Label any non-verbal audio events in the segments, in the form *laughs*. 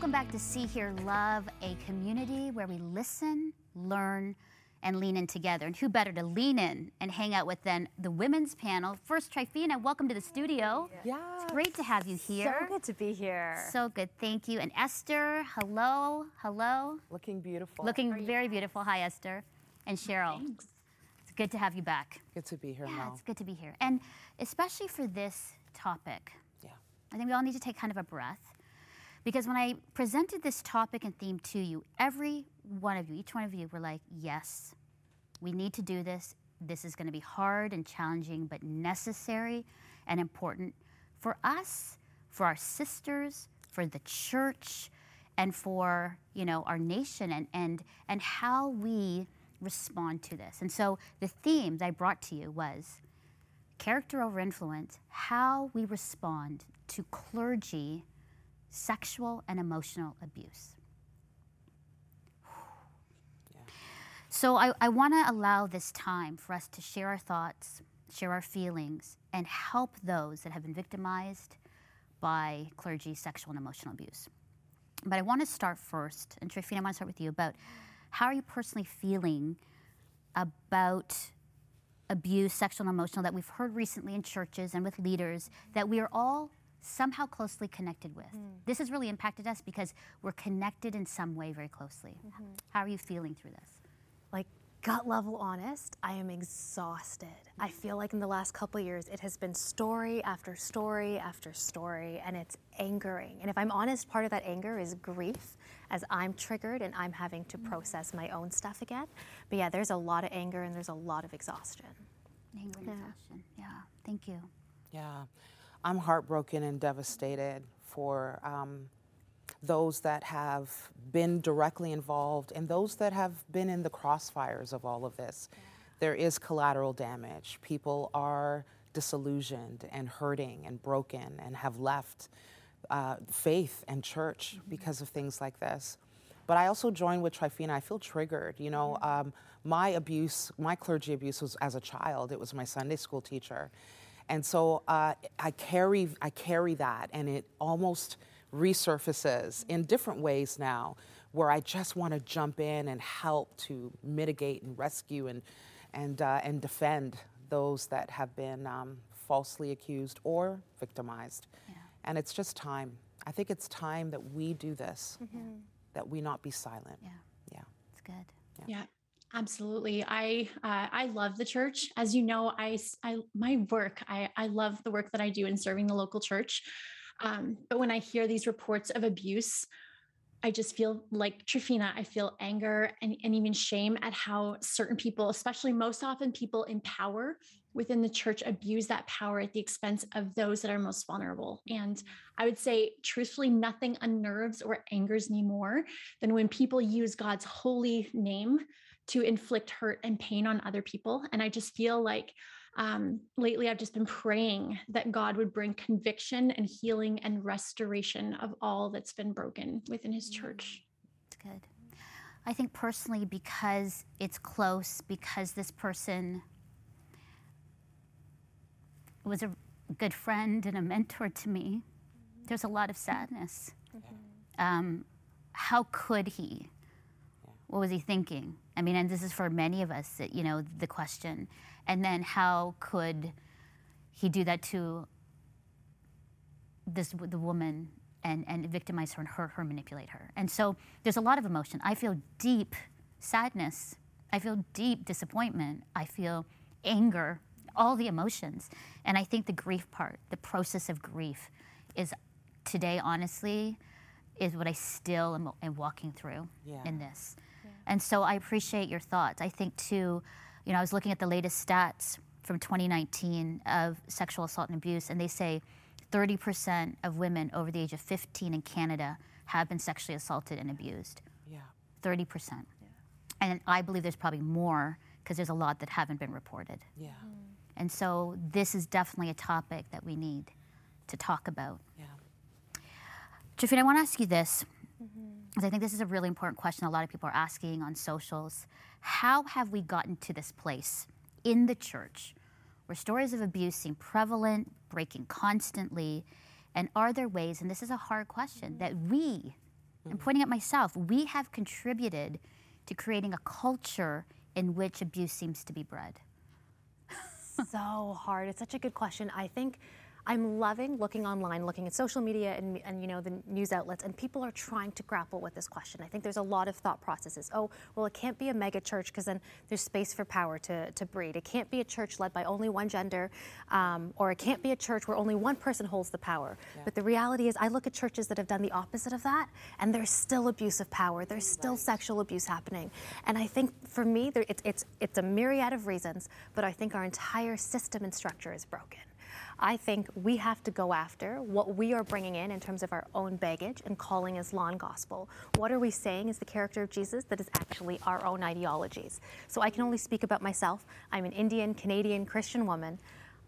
Well, welcome back to See, Hear Love, a community where we listen, learn, and lean in together. And who better to lean in and hang out with than the women's panel? First, Trifina, welcome to the studio. Yeah. It's great to have you here. So good to be here. So good, thank you. And Esther, hello, hello. Looking beautiful. Looking very beautiful. Hi, Esther. And Cheryl. Thanks. It's good to have you back. Good to be here, Yeah, Mel. it's good to be here. And especially for this topic, Yeah. I think we all need to take kind of a breath. Because when I presented this topic and theme to you, every one of you, each one of you, were like, yes, we need to do this. This is going to be hard and challenging, but necessary and important for us, for our sisters, for the church, and for you know our nation and and and how we respond to this. And so the theme I brought to you was character over influence, how we respond to clergy sexual and emotional abuse. So I, I want to allow this time for us to share our thoughts, share our feelings, and help those that have been victimized by clergy sexual and emotional abuse. But I want to start first, and Trifina, I want to start with you about how are you personally feeling about abuse, sexual and emotional, that we've heard recently in churches and with leaders that we are all somehow closely connected with. Hmm. This has really impacted us because we're connected in some way very closely. Mm-hmm. How are you feeling through this? like gut level honest, I am exhausted. I mm. feel like in the last couple of years, it has been story after story after story, and it's angering. And if I'm honest, part of that anger is grief as I'm triggered and I'm having to mm. process my own stuff again. But yeah, there's a lot of anger and there's a lot of exhaustion. Anger and exhaustion. Yeah, thank you. Yeah. I'm heartbroken and devastated for um, those that have been directly involved and those that have been in the crossfires of all of this. There is collateral damage. People are disillusioned and hurting and broken and have left uh, faith and church because of things like this. But I also join with Trifina. I feel triggered. You know, um, my abuse, my clergy abuse was as a child. It was my Sunday school teacher, and so uh, I carry I carry that, and it almost resurfaces in different ways now, where I just want to jump in and help to mitigate and rescue and and uh, and defend those that have been um, falsely accused or victimized. Yeah. And it's just time. I think it's time that we do this, that we not be silent. Yeah, Yeah. it's good. Yeah, absolutely. I uh, I love the church. As you know, I, I my work. I I love the work that I do in serving the local church. Um, but when I hear these reports of abuse, I just feel like Trifina. I feel anger and, and even shame at how certain people, especially most often people in power within the church, abuse that power at the expense of those that are most vulnerable. And I would say, truthfully, nothing unnerves or angers me more than when people use God's holy name to inflict hurt and pain on other people. And I just feel like um, lately I've just been praying that God would bring conviction and healing and restoration of all that's been broken within his church. It's good. I think personally, because it's close, because this person was a good friend and a mentor to me, there's a lot of sadness. Um, how could he? What was he thinking? I mean, and this is for many of us, you know, the question. And then how could he do that to this the woman and and victimize her and hurt her, manipulate her. And so there's a lot of emotion. I feel deep sadness. I feel deep disappointment. I feel anger, all the emotions. And I think the grief part, the process of grief, is today honestly is what I still am, am walking through Yeah. in this. And so I appreciate your thoughts. I think too, you know, I was looking at the latest stats from 2019 of sexual assault and abuse, and they say 30% of women over the age of 15 in Canada have been sexually assaulted and abused. Yeah. 30%. Yeah. And I believe there's probably more because there's a lot that haven't been reported. Yeah. Mm-hmm. And so this is definitely a topic that we need to talk about. Yeah. Jafina, I want to ask you this, because I think this is a really important question a lot of people are asking on socials. How have we gotten to this place in the church where stories of abuse seem prevalent, breaking constantly? And are there ways, and this is a hard question, that we I'm mm-hmm. pointing at myself. We have contributed to creating a culture in which abuse seems to be bred. so hard. It's such a good question. I think I'm loving looking online, looking at social media and, and, you know the news outlets, and people are trying to grapple with this question. I think there's a lot of thought processes. Oh, well, it can't be a mega church because then there's space for power to, to breed. It can't be a church led by only one gender, um, or it can't be a church where only one person holds the power. Yeah. But the reality is, I look at churches that have done the opposite of that, and there's still abuse of power. There's still right. sexual abuse happening. And I think for me, there, it's, it's, it's a myriad of reasons, but I think our entire system and structure is broken. I think we have to go after what we are bringing in in terms of our own baggage and calling as law and gospel. What are we saying is the character of Jesus that is actually our own ideologies? So I can only speak about myself. I'm an Indian, Canadian, Christian woman.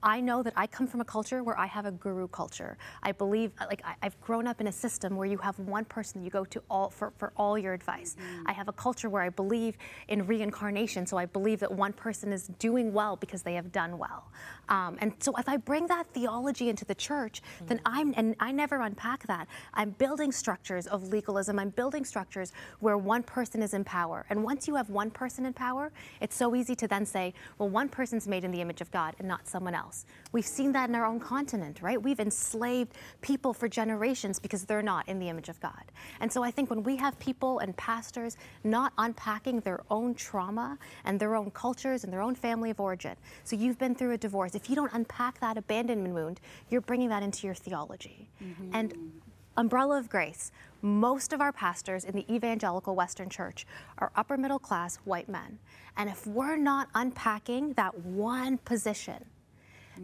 I know that I come from a culture where I have a guru culture. I believe, like, I, have grown up in a system where you have one person you go to all for, for all your advice. Mm-hmm. I have a culture where I believe in reincarnation, so I believe that one person is doing well because they have done well. Um, and so if I bring that theology into the church, mm-hmm. then I'm, and I never unpack that. I'm building structures of legalism. I'm building structures where one person is in power. And once you have one person in power, it's so easy to then say, well, one person's made in the image of God and not someone else else. We've seen that in our own continent, right? We've enslaved people for generations because they're not in the image of God. And so I think when we have people and pastors not unpacking their own trauma and their own cultures and their own family of origin, so you've been through a divorce, if you don't unpack that abandonment wound, you're bringing that into your theology. Mm-hmm. And umbrella of grace, most of our pastors in the evangelical Western church are upper middle class white men. And if we're not unpacking that one position,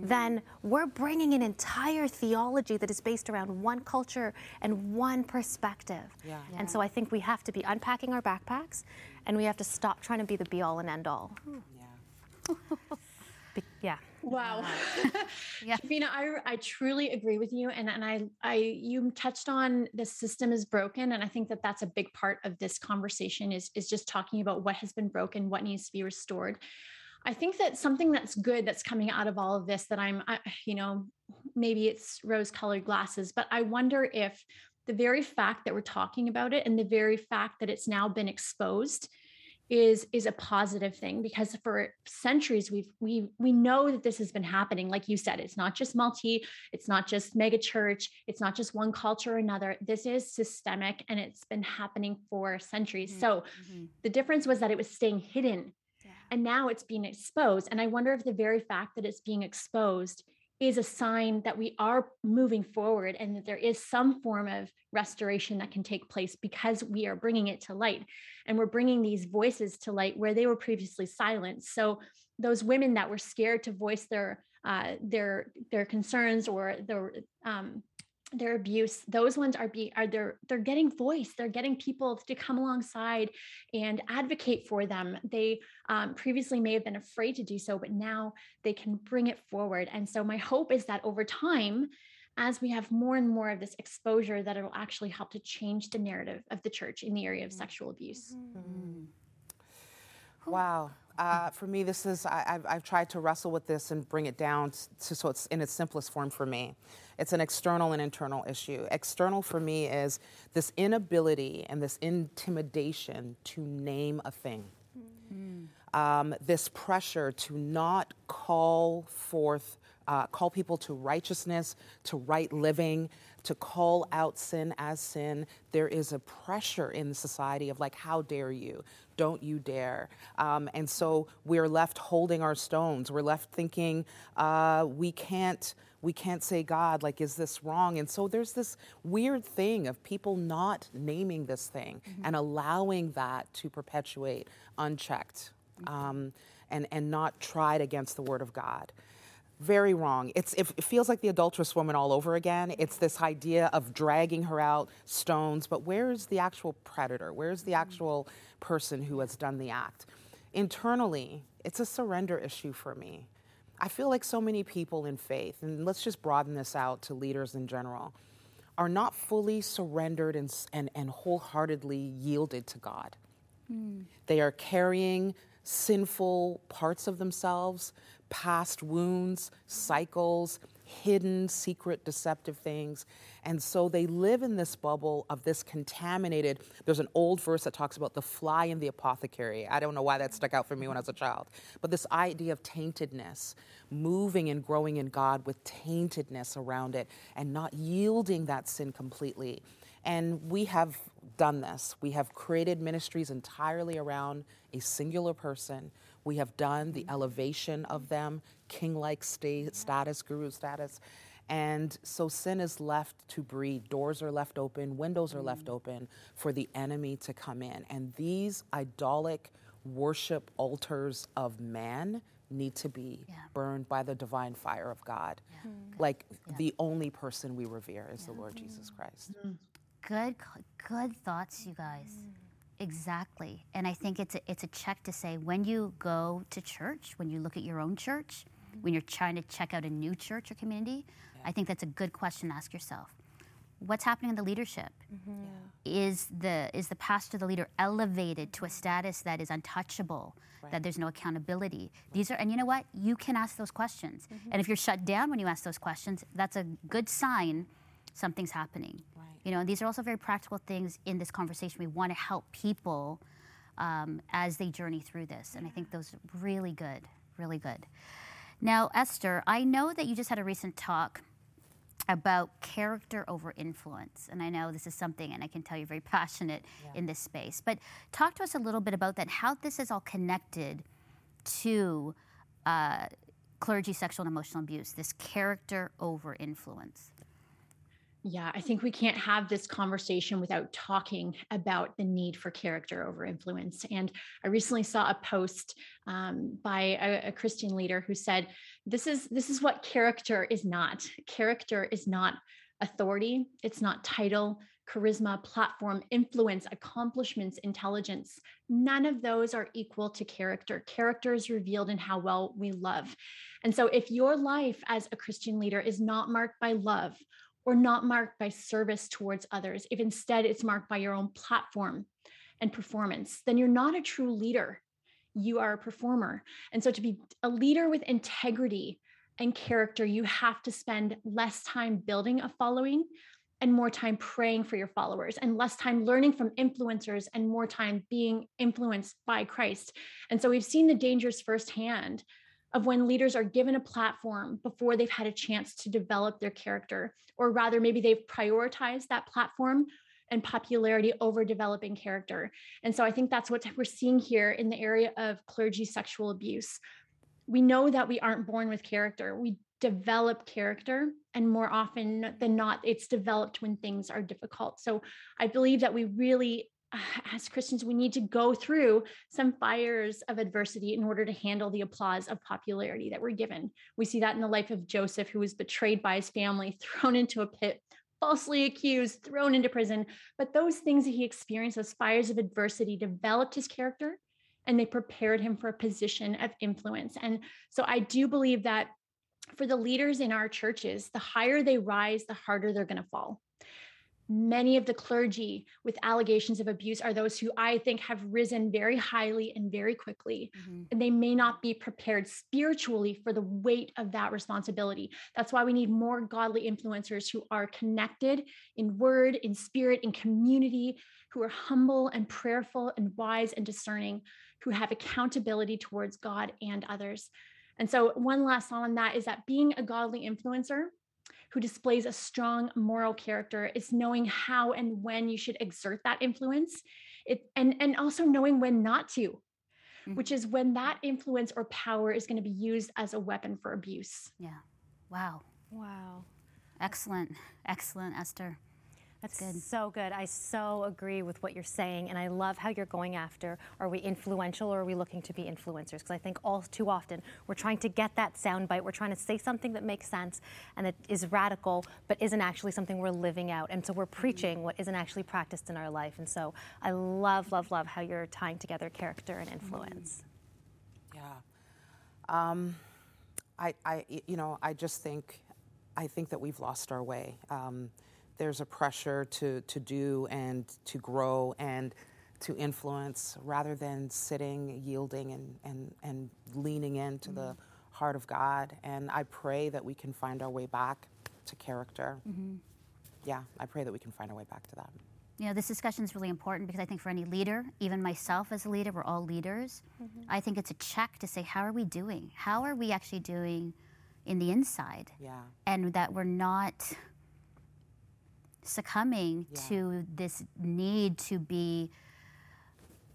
then we're bringing an entire theology that is based around one culture and one perspective. Yeah. Yeah. And so I think we have to be unpacking our backpacks and we have to stop trying to be the be all and end all. Yeah. *laughs* be, yeah. Wow. yeah. *laughs* Fina, I, I truly agree with you. And, and I, I, you touched on the system is broken. And I think that that's a big part of this conversation is, is just talking about what has been broken, what needs to be restored. I think that something that's good that's coming out of all of this that I'm, I, you know, maybe it's rose colored glasses, but I wonder if the very fact that we're talking about it and the very fact that it's now been exposed is is a positive thing because for centuries we've we we know that this has been happening like you said it's not just multi it's not just mega church it's not just one culture or another this is systemic and it's been happening for centuries mm-hmm. so mm-hmm. the difference was that it was staying hidden and now it's being exposed. And I wonder if the very fact that it's being exposed is a sign that we are moving forward and that there is some form of restoration that can take place because we are bringing it to light and we're bringing these voices to light where they were previously silent so those women that were scared to voice their uh, their their concerns or their um, their abuse those ones are being are they're they're getting voice they're getting people to come alongside and advocate for them they um, previously may have been afraid to do so but now they can bring it forward and so my hope is that over time as we have more and more of this exposure that it will actually help to change the narrative of the church in the area of mm-hmm. sexual abuse mm-hmm. wow uh, for me, this is, I, have I've tried to wrestle with this and bring it down to, so it's in its simplest form for me. It's an external and internal issue. External for me is this inability and this intimidation to name a thing. Mm. Um, this pressure to not call forth, uh, call people to righteousness, to right living, to call out sin as sin. There is a pressure in society of like, how dare you? Don't you dare. Um, and so we're left holding our stones. We're left thinking, uh, we can't we can't say God, like, is this wrong? And so there's this weird thing of people not naming this thing mm-hmm. and allowing that to perpetuate unchecked um, and, and not tried against the Word of God. Very wrong. It's, it, it feels like the adulterous woman all over again. It's this idea of dragging her out, stones, but where's the actual predator? Where's the actual person who has done the act? Internally, it's a surrender issue for me. I feel like so many people in faith, and let's just broaden this out to leaders in general, are not fully surrendered and, and, and wholeheartedly yielded to God. Mm. They are carrying sinful parts of themselves, past wounds, cycles, hidden, secret, deceptive things. And so they live in this bubble of this contaminated. There's an old verse that talks about the fly in the apothecary. I don't know why that stuck out for me when I was a child. But this idea of taintedness, moving and growing in God with taintedness around it and not yielding that sin completely. And we have done this. We have created ministries entirely around a singular person. We have done the elevation of them, king like status, guru status. And so sin is left to breed. Doors are left open, windows are left open for the enemy to come in. And these idolic worship altars of man need to be yeah. burned by the divine fire of God. Yeah. Mm. Like yeah. the only person we revere is the Lord Jesus Christ. Mm. Good, good thoughts, you guys. Mm. Exactly. And I think it's a, it's a check to say when you go to church, when you look at your own church, mm-hmm. when you're trying to check out a new church or community, yeah. I think that's a good question to ask yourself. What's happening in the leadership? Mm-hmm. Yeah. Is the is the pastor, the leader, elevated to a status that is untouchable, right. that there's no accountability? Right. These are, and you know what? You can ask those questions. Mm-hmm. And if you're shut down when you ask those questions, that's a good sign something's happening. Right. You know, and these are also very practical things in this conversation. We want to help people um, as they journey through this, and I think those are really good, really good. Now, Esther, I know that you just had a recent talk about character over influence, and I know this is something, and I can tell you're very *laughs* passionate yeah. in this space. But talk to us a little bit about that, how this is all connected to. Uh, clergy sexual and emotional abuse, this character over influence. Yeah, I think we can't have this conversation without talking about the need for character over influence. And I recently saw a post um, by a, a Christian leader who said, "This is this is what character is not. Character is not authority. It's not title." charisma, platform, influence, accomplishments, intelligence. None of those are equal to character. Character is revealed in how well we love. And so, if your life as a Christian leader is not marked by love or not marked by service towards others, if instead it's marked by your own platform and performance, then you're not a true leader. You are a performer. And so to be a leader with integrity and character, you have to spend less time building a following and more time praying for your followers and less time learning from influencers and more time being influenced by Christ. And so we've seen the dangers firsthand of when leaders are given a platform before they've had a chance to develop their character, or rather, maybe they've prioritized that platform and popularity over developing character. And so I think that's what we're seeing here in the area of clergy sexual abuse. We know that we aren't born with character. We develop character and more often than not it's developed when things are difficult so i believe that we really *sighs* as Christians, we need to go through some fires of adversity in order to handle the applause of popularity that we're given. We see that in the life of Joseph, who was betrayed by his family, *laughs* thrown into a pit, falsely accused, thrown into prison. But those things that he experienced, those fires of adversity, developed his character and they prepared him for a position of influence. And so I do believe that for the leaders in our churches, the higher they rise, the harder they're going to fall many of the clergy with allegations of abuse are those who I think have risen very highly and very quickly. Mm-hmm. And they may not be prepared spiritually for the weight of that responsibility. That's why we need more godly influencers who are connected in word, in spirit, in community, who are humble and prayerful and wise and discerning, who have accountability towards God and others. And so, one last thought on that is that being a godly influencer who displays a strong moral character. Is knowing how and when you should exert that influence. It, and, and also knowing when not to mm-hmm. which is when that influence or power is going to be used as a weapon for abuse. Yeah. Wow. Wow. Excellent. Excellent esther that's good. so good. I so agree with what you're saying, and I love how you're going after are we influential or are we looking to be influencers? Because I think all too often we're trying to get that soundbite, we're trying to say something that makes sense and that is radical, but isn't actually something we're living out. And so we're mm-hmm. preaching what isn't actually practiced in our life. And so I love, love, love how you're tying together character and influence. Yeah. Um, I, I, you know, I just think, I think that we've lost our way. Um, there's a pressure to, to do and to grow and to influence rather than sitting, yielding, and, and, and leaning into mm-hmm. the heart of God. And I pray that we can find our way back to character. Mm-hmm. Yeah, I pray that we can find our way back to that. You know, this discussion is really important because I think for any leader, even myself as a leader, we're all leaders. Mm-hmm. I think it's a check to say, how are we doing? How are we actually doing in the inside? Yeah. And that we're not succumbing yeah. to this need to be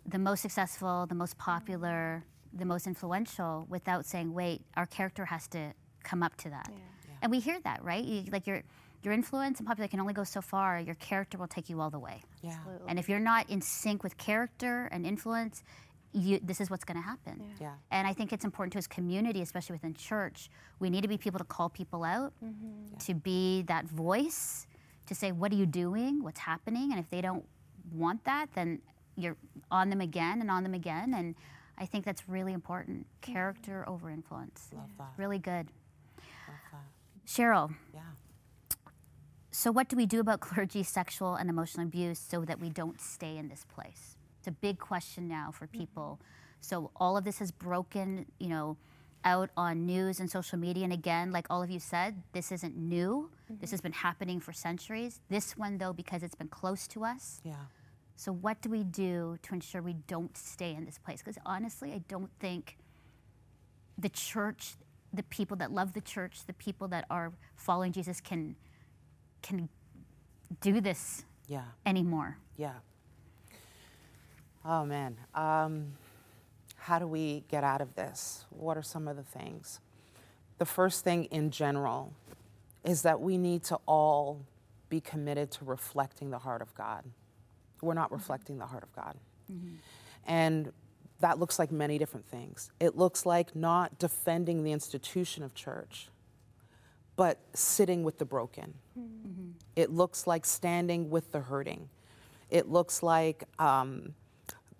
the most successful, the most popular, the most influential without saying, wait, our character has to come up to that. Yeah. Yeah. And we hear that, right? You, like your your influence and popularity can only go so far. Your character will take you all the way. Yeah. Absolutely. And if you're not in sync with character and influence, you, this is what's going to happen. Yeah. yeah. And I think it's important to as community, especially within church, we need to be people to call people out, mm-hmm. yeah. to be that voice, to say, what are you doing? What's happening? And if they don't want that, then you're on them again and on them again. And I think that's really important. Character over influence. Love that. Really good. Love that. Cheryl. Yeah. So, what do we do about clergy sexual and emotional abuse so that we don't stay in this place? It's a big question now for mm-hmm. people. Mm-hmm. So, all of this has broken, you know, out on news and social media. And again, like all of you said, this isn't new. Mm-hmm. This has been happening for centuries. This one, though, because it's been close to us. Yeah. So, what do we do to ensure we don't stay in this place? Because honestly, I don't think the church, the people that love the church, the people that are following Jesus can can do this yeah. anymore. Yeah. Oh man. Um, how do we get out of this? What are some of the things? The first thing in general is that we need to all be committed to reflecting the heart of God we're not reflecting the heart of God. Mm-hmm. And that looks like many different things. It looks like not defending the institution of church, but sitting with the broken. Mm-hmm. It looks like standing with the hurting. It looks like um,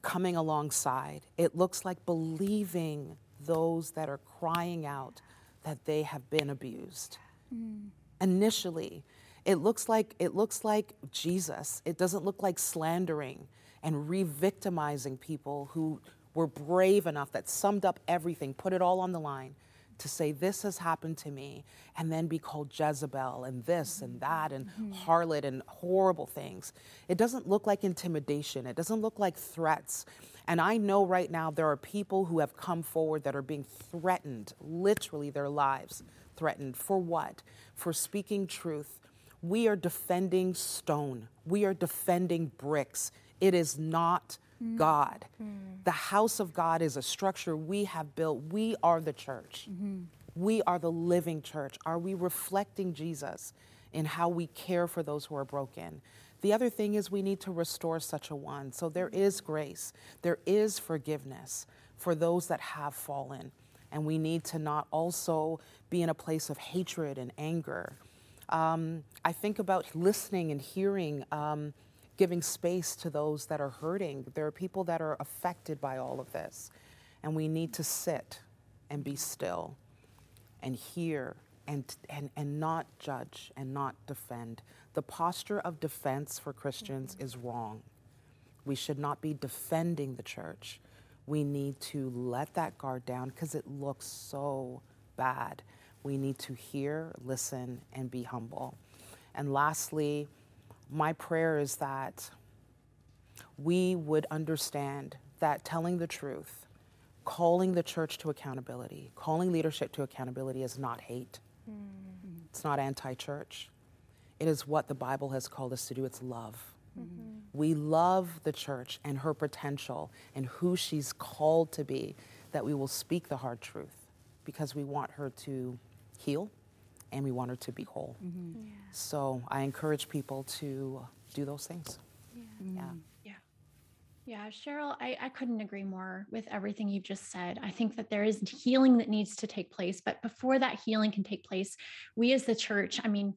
coming alongside. It looks like believing those that are crying out that they have been abused. Mm. Initially, it looks like it looks like Jesus. It doesn't look like slandering and re-victimizing people who were brave enough that summed up everything, put it all on the line to say this has happened to me and then be called Jezebel and this and that and mm-hmm. harlot and horrible things. It doesn't look like intimidation. It doesn't look like threats. And I know right now there are people who have come forward that are being threatened, literally their lives threatened. For what? For speaking truth we are defending stone, we are defending bricks. It is not mm. God. Mm. The house of God is a structure we have built. We are the church. Mm-hmm. We are the living church. Are we reflecting Jesus in how we care for those who are broken? The other thing is we need to restore such a one. So there is grace, there is forgiveness for those that have fallen. And we need to not also be in a place of hatred and anger um, I think about listening and hearing, um, giving space to those that are hurting. There are people that are affected by all of this, and we need to sit and be still and hear and, and, and not judge and not defend. The posture of defense for Christians mm-hmm. is wrong. We should not be defending the church. We need to let that guard down because it looks so bad. We need to hear, listen, and be humble. And lastly, my prayer is that we would understand that telling the truth, calling the church to accountability, calling leadership to accountability is not hate. Mm-hmm. It's not anti church. It is what the Bible has called us to do it's love. Mm-hmm. We love the church and her potential and who she's called to be, that we will speak the hard truth because we want her to heal and we want her to be whole. Mm-hmm. Yeah. So I encourage people to do those things. Yeah. Yeah. Yeah. Yeah, Cheryl, I, I couldn't agree more with everything you've just said. I think that there is healing that needs to take place. But before that healing can take place, we as the church, I mean,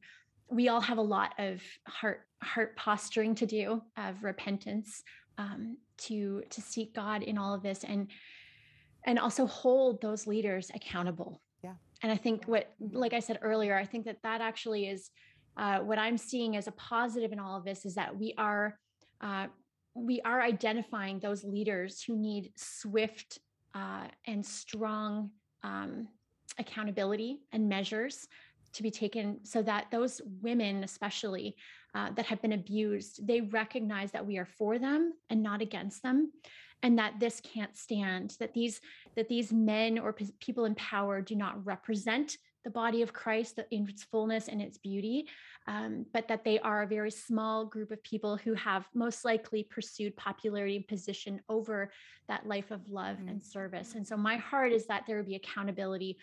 we all have a lot of heart heart posturing to do of repentance um, to to seek God in all of this and and also hold those leaders accountable and i think what like i said earlier i think that that actually is uh, what i'm seeing as a positive in all of this is that we are uh, we are identifying those leaders who need swift uh, and strong um, accountability and measures to be taken so that those women, especially uh, that have been abused, they recognize that we are for them and not against them and that this can't stand that these that these men or p- people in power do not represent the body of christ in its fullness and its beauty um, but that they are a very small group of people who have most likely pursued popularity and position over that life of love mm-hmm. and service and so my heart is that there would be accountability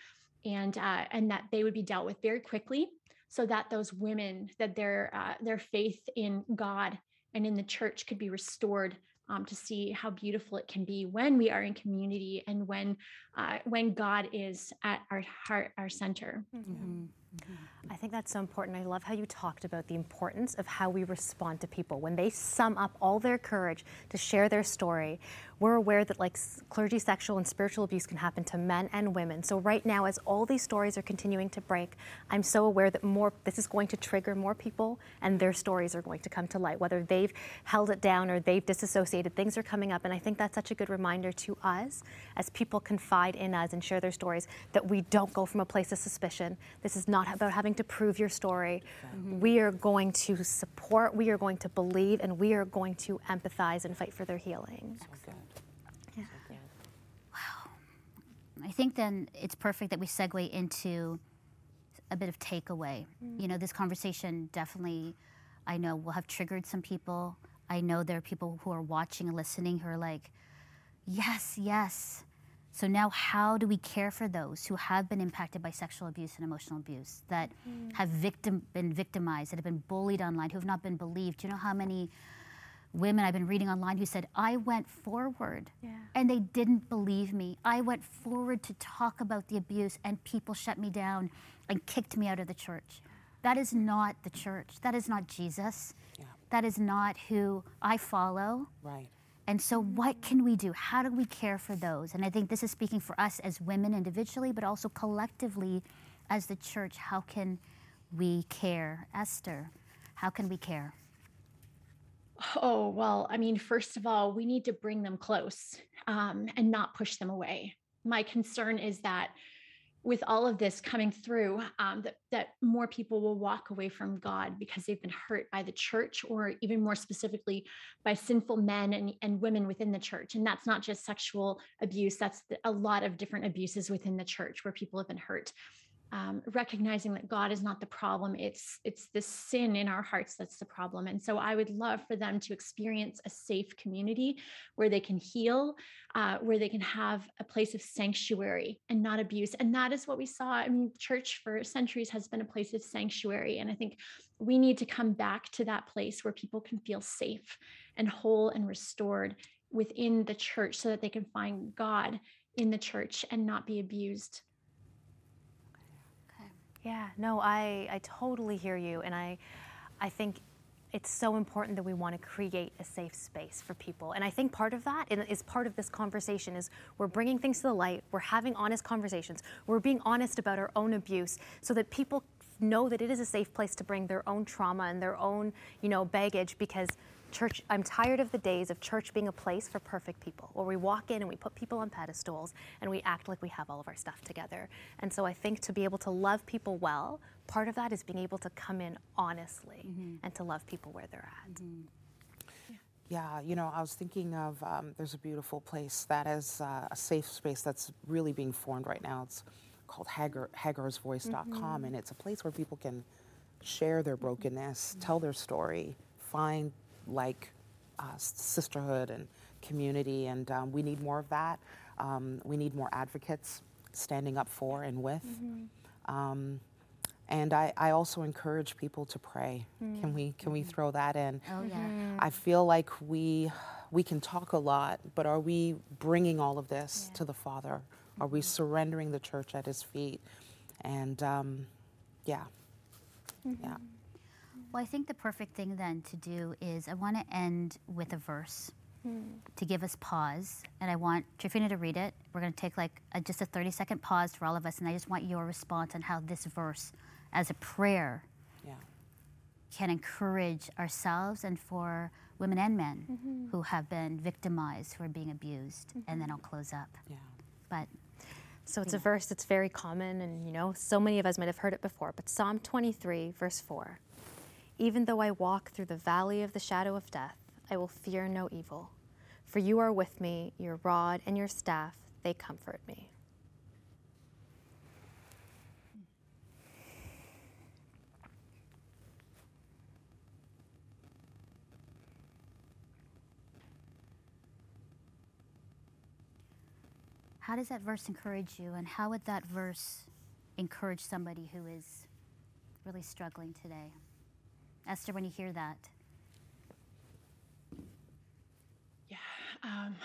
and uh, and that they would be dealt with very quickly so that those women that their uh, their faith in god and in the church could be restored um, to see how beautiful it can be when we are in community and when uh, when God is at our heart, our center. Mm-hmm. Mm-hmm. I think that's so important. I love how you talked about the importance of how we respond to people when they sum up all their courage to share their story. We're aware that like clergy sexual and spiritual abuse can happen to men and women. So right now as all these stories are continuing to break, I'm so aware that more this is going to trigger more people and their stories are going to come to light whether they've held it down or they've disassociated things are coming up and I think that's such a good reminder to us as people confide in us and share their stories that we don't go from a place of suspicion. This is not about having to prove your story. Mm-hmm. We are going to support, we are going to believe, and we are going to empathize and fight for their healing. So yeah. So wow. I think then it's perfect that we segue into a bit of takeaway. Mm-hmm. You know, this conversation definitely, I know, will have triggered some people. I know there are people who are watching and listening who are like, yes, yes so now, how do we care for those who have been impacted by sexual abuse and emotional abuse, that mm. have victim, been victimized, that have been bullied online, who have not been believed? Do you know how many women I've been reading online who said, I went forward yeah. and they didn't believe me. I went forward to talk about the abuse and people shut me down and kicked me out of the church. That is not the church. That is not Jesus. Yeah. That is not who I follow. Right. And so, what can we do? How do we care for those? And I think this is speaking for us as women individually, but also collectively as the church. How can we care? Esther, how can we care? Oh, well, I mean, first of all, we need to bring them close um, and not push them away. My concern is that with all of this coming through, um, that, that more people will walk away from God because they've been hurt by the church, or even more specifically, by sinful men and, and women within the church. And that's not just sexual abuse, that's a lot of different abuses within the church where people have been hurt um, recognizing that God is not the problem. It's it's the sin in our hearts that's the problem. And so I would love for them to experience a safe community where they can heal, uh, where they can have a place of sanctuary and not abuse. And that is what we saw. I mean, church for centuries has been a place of sanctuary. And I think we need to come back to that place where people can feel safe and whole and restored within the church so that they can find God in the church and not be abused yeah, no, I, I totally hear you. And I, I think it's so important that we want to create a safe space for people. And I think part of that is part of this conversation is we're bringing things to the light, we're having honest conversations, we're being honest about our own abuse so that people know that it is a safe place to bring their own trauma and their own, you know, baggage because church, I'm tired of the days of church being a place for perfect people, where we walk in and we put people on pedestals and we act like we have all of our stuff together. And so I think to be able to love people well, part of that is being able to come in honestly mm-hmm. and to love people where they're at. Mm-hmm. Yeah, you know, I was thinking of um, there's a beautiful place that is uh, a safe space that's really being formed right now. It's called Hagar, hagarsvoice.com, mm-hmm. and it's a place where people can share their brokenness, mm-hmm. tell their story, find like uh, sisterhood and community, and um, we need more of that. Um, we need more advocates standing up for and with. Mm-hmm. Um, and I, I, also encourage people to pray. Mm-hmm. Can we can we mm-hmm. throw that in? Oh yeah. Mm-hmm. I feel like we we can talk a lot, but are we bringing all of this yeah. to the Father? Are we mm-hmm. surrendering the church at His feet? And um, yeah, yeah. Well, I think the perfect thing then to do is I want to end with a verse mm. to give us pause. And I want Trifina to read it. We're going to take like a, just a 30 second pause for all of us. And I just want your response on how this verse, as a prayer, yeah. can encourage ourselves and for women and men mm-hmm. who have been victimized, who are being abused. Mm-hmm. And then I'll close up. Yeah. But So it's a verse that's very common, and you know, so many of us might have heard it before. But Psalm 23, verse 4 Even though I walk through the valley of the shadow of death, I will fear no evil. For you are with me, your rod and your staff, they comfort me. How does that verse encourage you, and how would that verse encourage somebody who is really struggling today? Esther, when you hear that, Yeah, um,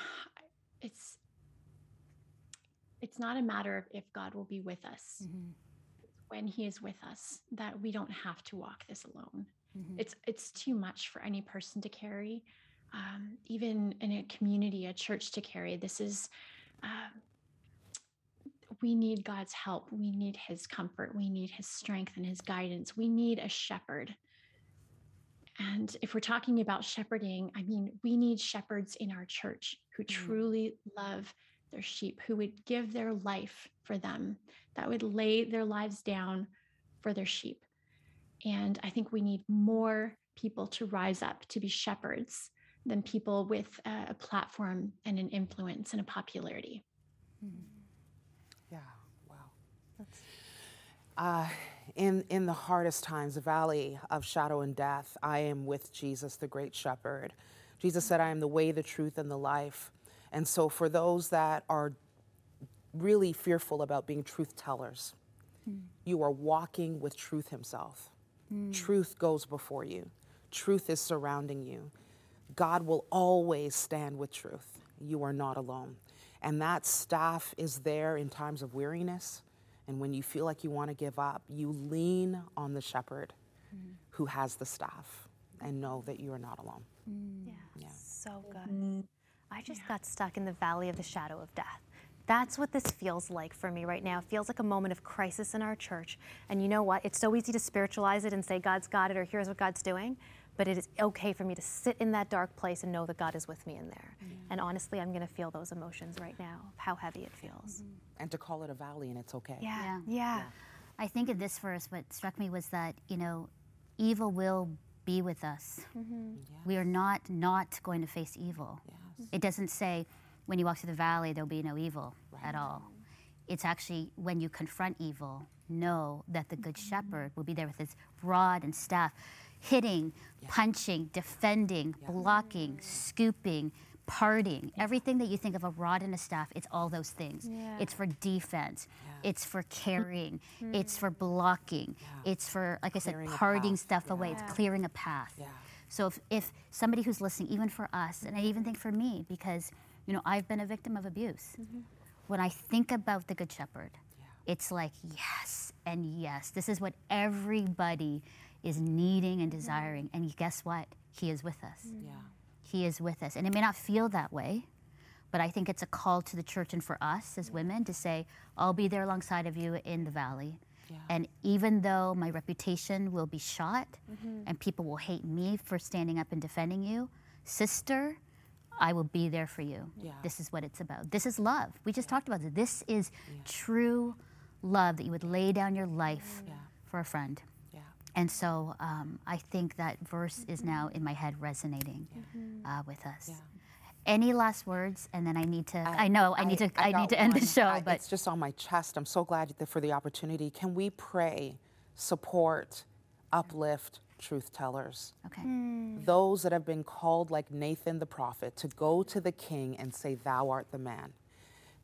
it's it's not a matter of if God will be with us. It's when He is with us that we don't have to walk this alone. It's it's too much for any person to carry, um, even in a community, a church to carry. This is. Um, we need God's help. We need His comfort. We need His strength and His guidance. We need a shepherd. And if we're talking about shepherding, I mean, we need shepherds in our church who mm-hmm. truly love their sheep, who would give their life for them, that would lay their lives down for their sheep. And I think we need more people to rise up to be shepherds than people with a, platform and an influence and a popularity. Yeah, wow. Uh, in, in the hardest times, the valley of shadow and death, I am with Jesus, the great shepherd. Jesus said, I am the way, the truth, and the life. And so, for those that are really fearful about being truth tellers, you are walking with truth himself. Truth goes before you, truth is surrounding you. God will always stand with truth. You are not alone. And that staff is there in times of weariness. And when you feel like you want to give up, you lean on the shepherd mm-hmm. who has the staff and know that you are not alone. Mm. Yeah, Yeah. so good. I just got stuck in the valley of the shadow of death. That's what this feels like for me right now. It feels like a moment of crisis in our church. And you know what? It's so easy to spiritualize it and say, God's got it, or here's what God's doing. But it is okay for me to sit in that dark place and know that God is with me in there. And honestly, I'm going to feel those emotions right now, how heavy it feels. Mm-hmm. And to call it a valley and it's okay. Yeah, Yeah. yeah. I think in this verse, what struck me was that, you know, evil will be with us. Mm-hmm. We are not not going to face evil. It doesn't say when you walk through the valley, there'll be no evil at all. It's actually when you confront evil, know that the good mm-hmm. shepherd will be there with his rod and staff, hitting, punching, defending, blocking, mm. scooping, parting. Everything that you think of a rod and a staff, it's all those things. Yeah. It's for defense, it's for carrying, it's mm. for blocking, it's for, like I said, Clearing parting stuff away, it's clearing a path. Yeah. So if, if somebody who's listening, even for us, and I even think for me, because you know I've been a victim of abuse. Mm-hmm. When I think about the Good Shepherd, it's like yes and yes. This is what everybody is needing and desiring. And guess what? He is with us. Mm. Yeah. He is with us. And it may not feel that way, but I think it's a call to the church and for us as women to say, I'll be there alongside of you in the valley. Yeah. And even though my reputation will be shot mm-hmm. and people will hate me for standing up and defending you, sister, I will be there for you. Yeah. This is what it's about. This is love. We just talked about it. This is true love that you would lay down your life Yeah. for a friend. Yeah. And so um, I think that verse is now in my head resonating uh, with us. Yeah. Any last words? And then I need to. I, know I, need to. I, got need to end the show, I- but it's just on my chest. I'm so glad for the opportunity. Can we pray, support, uplift truth tellers? okay. Those that have been called, like Nathan the prophet, to go to the king and say, Thou art the man.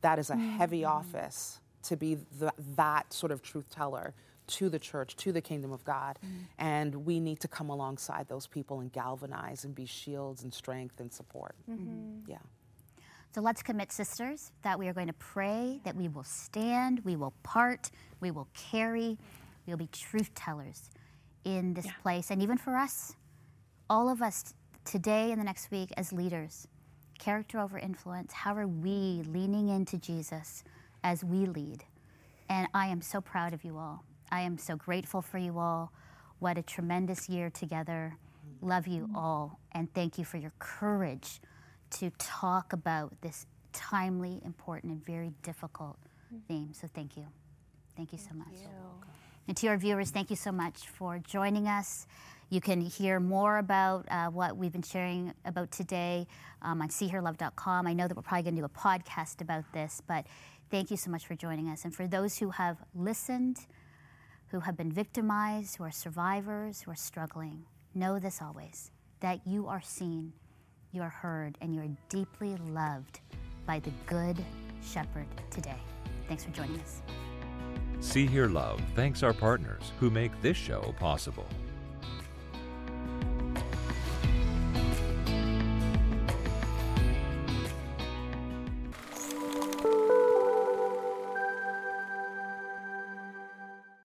That is a heavy office to be the, that sort of truth teller to the church, to the kingdom of God. Mm-hmm. And we need to come alongside those people and galvanize and be shields and strength and support. Mm-hmm. Mm-hmm. Yeah. So let's commit, sisters, that we are going to pray, that we will stand, we will part, we will carry, we will be truth tellers in this place. And even for us, all of us today and the next week as leaders, character over influence, how are we leaning into Jesus as we lead? And I am so proud of you all. I am so grateful for you all. What a tremendous year together. Love you all. And thank you for your courage to talk about this timely, important, and very difficult theme. So thank you. Thank you so much. you. And to our viewers, thank you so much for joining us. You can hear more about uh, what we've been sharing about today um, on seehearlove.com. I know that we're probably going to do a podcast about this, but thank you so much for joining us. And for those who have listened, who have been victimized, who are survivors, who are struggling, know this always that you are seen, you are heard, and you are deeply loved by the Good Shepherd today. Thanks for joining us. See Hear Love thanks our partners who make this show possible.